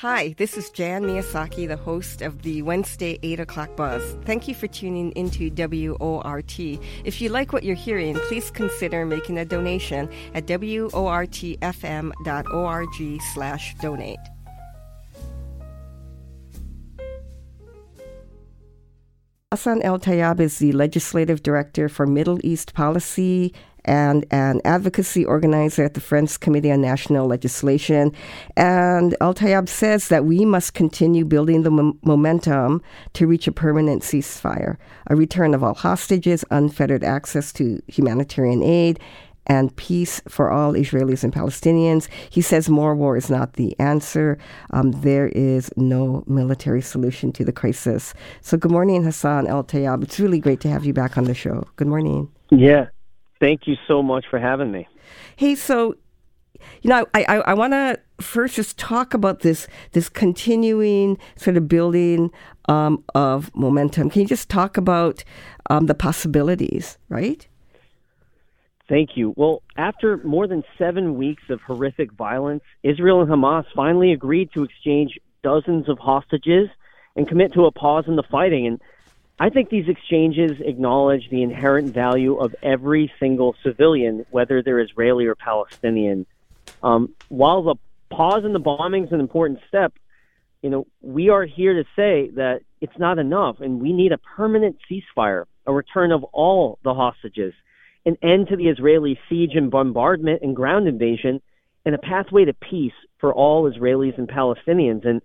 Hi, this is Jan Miyasaki, the host of the Wednesday 8 o'clock buzz. Thank you for tuning into WORT. If you like what you're hearing, please consider making a donation at wortfm.org slash donate. Hassan El Tayyab is the Legislative Director for Middle East Policy and an advocacy organizer at the Friends Committee on National Legislation. And El Tayyab says that we must continue building the m- momentum to reach a permanent ceasefire, a return of all hostages, unfettered access to humanitarian aid, and peace for all Israelis and Palestinians. He says more war is not the answer. Um, there is no military solution to the crisis. So, good morning, Hassan El Tayyab. It's really great to have you back on the show. Good morning. Yeah, Thank you so much for having me. Hey, so you know, I, I, I want to first just talk about this this continuing sort of building um, of momentum. Can you just talk about um, the possibilities, right? Thank you. Well, after more than seven weeks of horrific violence, Israel and Hamas finally agreed to exchange dozens of hostages and commit to a pause in the fighting. And I think these exchanges acknowledge the inherent value of every single civilian, whether they're Israeli or Palestinian. Um, while the pause in the bombing is an important step, you know, we are here to say that it's not enough, and we need a permanent ceasefire, a return of all the hostages, an end to the Israeli siege and bombardment and ground invasion, and a pathway to peace for all Israelis and Palestinians. And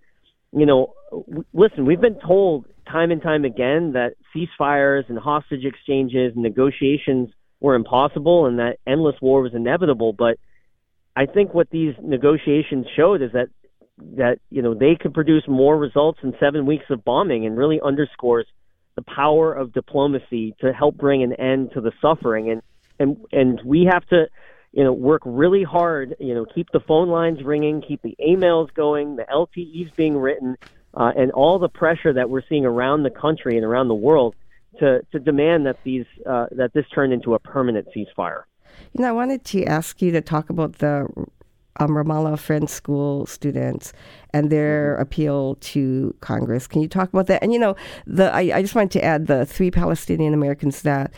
you know, w- listen, we've been told time and time again that ceasefires and hostage exchanges and negotiations were impossible and that endless war was inevitable. But I think what these negotiations showed is that that you know they could produce more results in seven weeks of bombing and really underscores the power of diplomacy to help bring an end to the suffering and and and we have to you know work really hard you know keep the phone lines ringing keep the emails going the LTEs being written uh, and all the pressure that we're seeing around the country and around the world to, to demand that these uh, that this turn into a permanent ceasefire. You know, I wanted to ask you to talk about the um, Ramallah Friends School students and their mm-hmm. appeal to Congress. Can you talk about that? And you know, the I, I just wanted to add the three Palestinian Americans that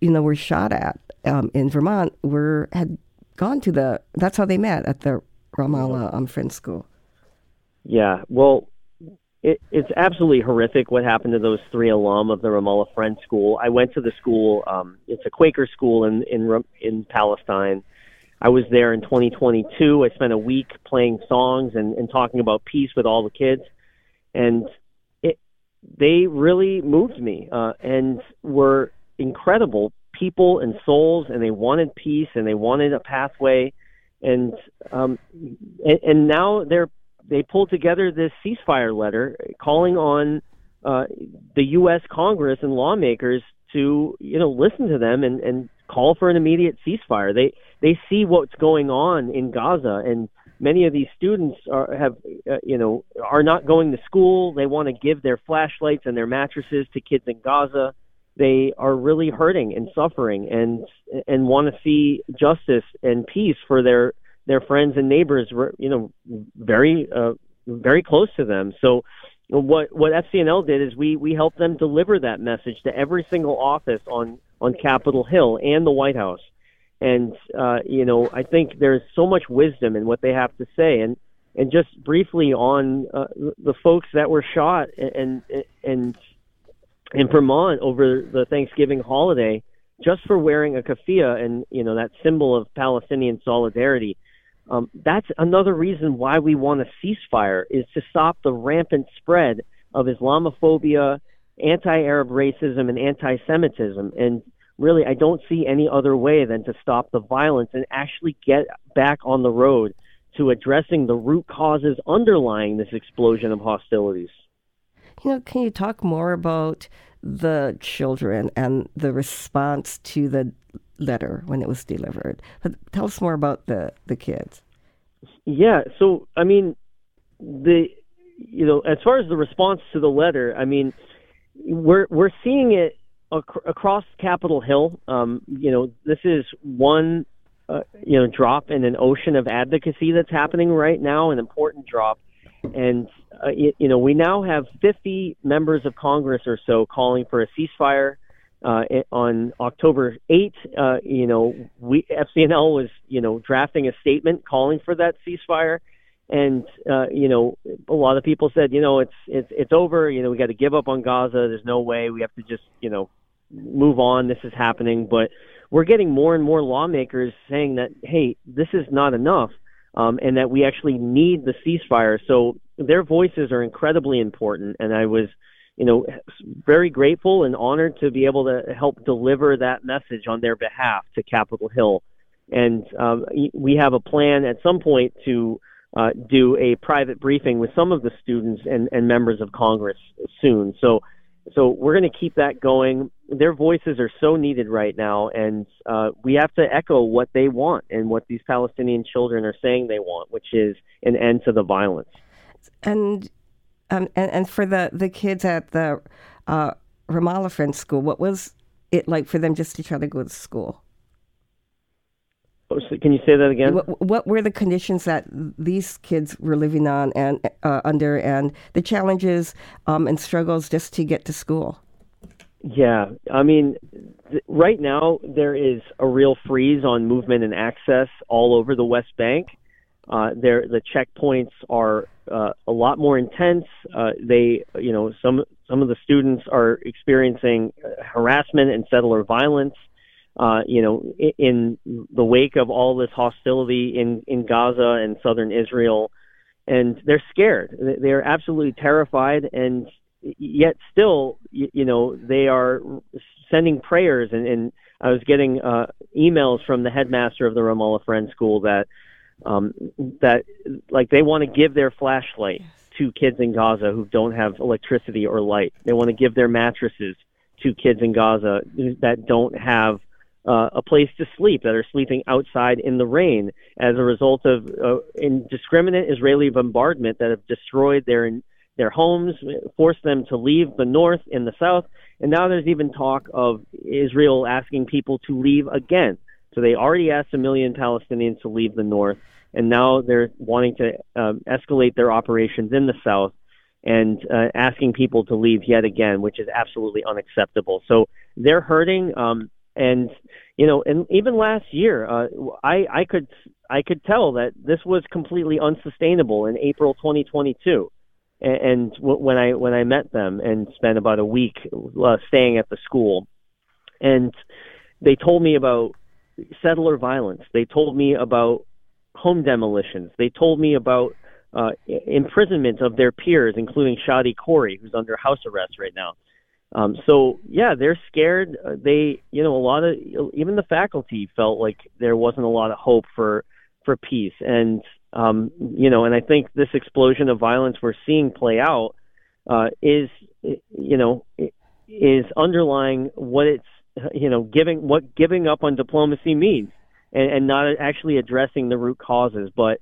you know were shot at um, in Vermont were had gone to the. That's how they met at the Ramallah um, Friends School. Yeah, well, it, it's absolutely horrific what happened to those three alum of the Ramallah Friends School. I went to the school. Um, it's a Quaker school in in in Palestine. I was there in 2022. I spent a week playing songs and, and talking about peace with all the kids, and it they really moved me uh, and were incredible people and souls, and they wanted peace and they wanted a pathway, and um, and, and now they're they pulled together this ceasefire letter calling on uh, the U.S. Congress and lawmakers to you know listen to them and, and call for an immediate ceasefire. They they see what's going on in Gaza, and many of these students are have uh, you know are not going to school. They want to give their flashlights and their mattresses to kids in Gaza. They are really hurting and suffering, and and want to see justice and peace for their their friends and neighbors you know, very, uh, very close to them. So what what FCNL did is we we helped them deliver that message to every single office on on Capitol Hill and the White House. And uh, you know, I think there's so much wisdom in what they have to say. And and just briefly on uh, the folks that were shot and and and in Vermont over the Thanksgiving holiday, just for wearing a keffiyeh and you know that symbol of Palestinian solidarity. Um, that's another reason why we want a ceasefire is to stop the rampant spread of Islamophobia, anti-Arab racism, and anti-Semitism. And really, I don't see any other way than to stop the violence and actually get back on the road to addressing the root causes underlying this explosion of hostilities. You know, can you talk more about the children and the response to the letter when it was delivered. But tell us more about the the kids. Yeah, so I mean, the you know, as far as the response to the letter, I mean, we're we're seeing it ac- across Capitol Hill. Um, you know, this is one uh, you know drop in an ocean of advocacy that's happening right now, an important drop. And uh, you, you, know, we now have 50 members of Congress or so calling for a ceasefire. Uh, on October 8th, uh, you know, we FCNL was, you know, drafting a statement calling for that ceasefire, and uh, you know, a lot of people said, you know, it's it's it's over. You know, we got to give up on Gaza. There's no way. We have to just, you know, move on. This is happening, but we're getting more and more lawmakers saying that, hey, this is not enough um, and that we actually need the ceasefire. So their voices are incredibly important, and I was, you know, very grateful and honored to be able to help deliver that message on their behalf to Capitol Hill. And um, we have a plan at some point to uh, do a private briefing with some of the students and, and members of Congress soon. So so we're going to keep that going. Their voices are so needed right now, and uh, we have to echo what they want and what these Palestinian children are saying they want, which is an end to the violence. And um, and, and for the, the kids at the uh, Ramallah Friends School, what was it like for them just to try to go to school? Oh, can you say that again? What, what, were the conditions that these kids were living on and uh, under, and the challenges um, and struggles just to get to school? Yeah, I mean, th- right now there is a real freeze on movement and access all over the West Bank. Uh, the checkpoints are uh, a lot more intense. Uh, they, you know, some some of the students are experiencing harassment and settler violence uh, you know, in, the wake of all this hostility in, in Gaza and southern Israel. And they're scared. They're absolutely terrified. And yet still, you, you know, they are sending prayers. And, and I was getting uh, emails from the headmaster of the Ramallah Friends School that, um, that like they want to give their flashlight to kids in Gaza who don't have electricity or light. They want to give their mattresses to kids in Gaza that don't have uh, a place to sleep, that are sleeping outside in the rain as a result of uh, indiscriminate Israeli bombardment that have destroyed their their homes, forced them to leave the north and the south, and now there's even talk of Israel asking people to leave again. So they already asked a million Palestinians to leave the north, and now they're wanting to um, escalate their operations in the south and uh, asking people to leave yet again, which is absolutely unacceptable. So they're hurting. Um, and you know, and even last year, uh, I I could I could tell that this was completely unsustainable in April 2022. And, when I when I met them and spent about a week uh, staying at the school, and they told me about settler violence. They told me about home demolitions. They told me about uh, imprisonment of their peers, including Shadi Corey, who's under house arrest right now. Um, so yeah, they're scared. Uh, they, you know, a lot of even the faculty felt like there wasn't a lot of hope for for peace, and um, you know, and I think this explosion of violence we're seeing play out uh, is, you know, is underlying what it's, you know, giving what giving up on diplomacy means, and, and not actually addressing the root causes, but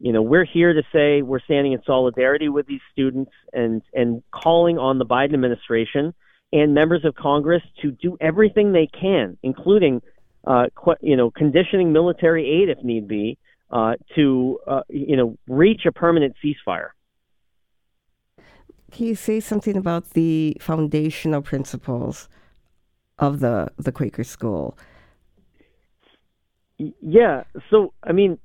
you know, we're here to say we're standing in solidarity with these students and and calling on the Biden administration and members of Congress to do everything they can, including, uh, you know, conditioning military aid if need be, uh, to, uh, you know, reach a permanent ceasefire. Can you say something about the foundational principles of the the Quaker school? Yeah. So, I mean,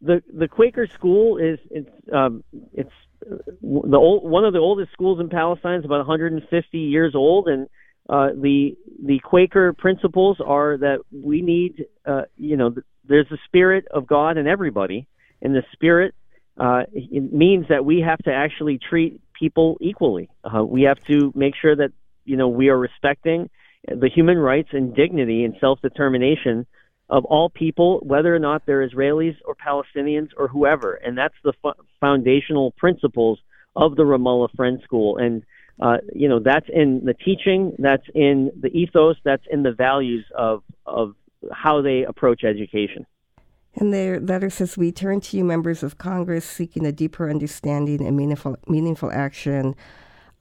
the the Quaker school is it's um, it's the old, one of the oldest schools in Palestine is about 150 years old, and uh, the the Quaker principles are that we need, uh, you know, there's the spirit of God in everybody, and the spirit uh, it means that we have to actually treat people equally. Uh, we have to make sure that you know we are respecting the human rights and dignity and self determination of all people, whether or not they're Israelis or Palestinians or whoever. And that's the foundational principles of the Ramallah Friend School. And, uh, you know, that's in the teaching, that's in the ethos, that's in the values of, of how they approach education. And their letter says, We turn to you, members of Congress, seeking a deeper understanding and meaningful, meaningful action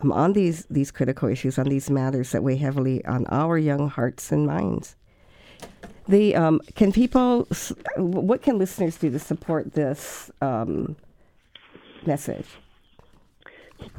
um, on these, these critical issues, on these matters that weigh heavily on our young hearts and minds. The um, can people? What can listeners do to support this um, message?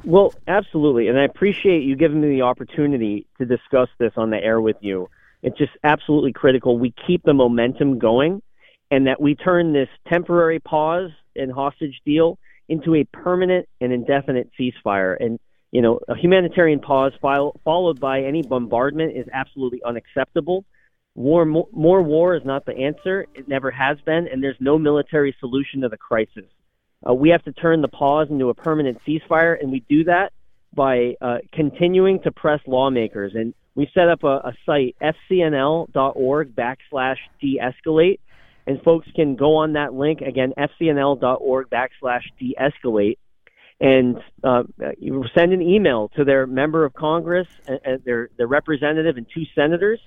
Well, absolutely. And I appreciate you giving me the opportunity to discuss this on the air with you. It's just absolutely critical we keep the momentum going and that we turn this temporary pause and hostage deal into a permanent and indefinite ceasefire. And, you know, a humanitarian pause followed by any bombardment is absolutely unacceptable. War, more, more war is not the answer. It never has been, and there's no military solution to the crisis. Uh, we have to turn the pause into a permanent ceasefire, and we do that by uh, continuing to press lawmakers. And we set up a, a site, fcnl.org backslash de-escalate, and folks can go on that link again, fcnl.org backslash de-escalate, and uh, send an email to their member of Congress, and, and their their representative, and two senators,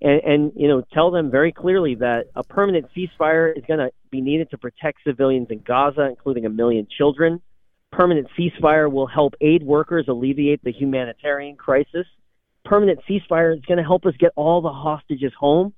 and, and you know tell them very clearly that a permanent ceasefire is going to be needed to protect civilians in Gaza, including a million children. Permanent ceasefire will help aid workers alleviate the humanitarian crisis. Permanent ceasefire is going to help us get all the hostages home.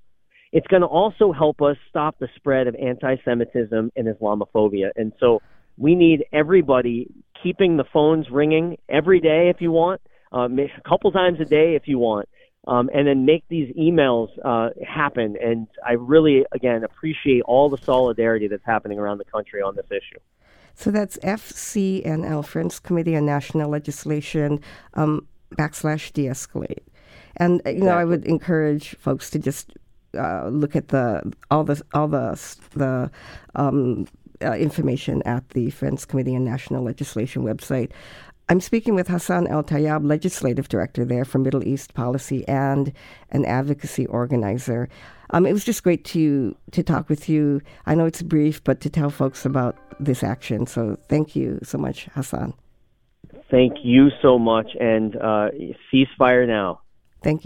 It's going to also help us stop the spread of anti-Semitism and Islamophobia. And so we need everybody keeping the phones ringing every day if you want, uh, a couple times a day if you want um, and then make these emails uh, happen. And I really, again, appreciate all the solidarity that's happening around the country on this issue. So that's FCNL, Friends Committee on National Legislation, um, backslash de-escalate. And you know, I would encourage folks to just uh, look at the all the all the the um, uh, information at the Friends Committee on National Legislation website. I'm speaking with Hassan El Tayyab, Legislative Director there for Middle East Policy and an advocacy organizer. Um, it was just great to to talk with you. I know it's brief, but to tell folks about this action. So thank you so much, Hassan. Thank you so much, and uh, ceasefire now.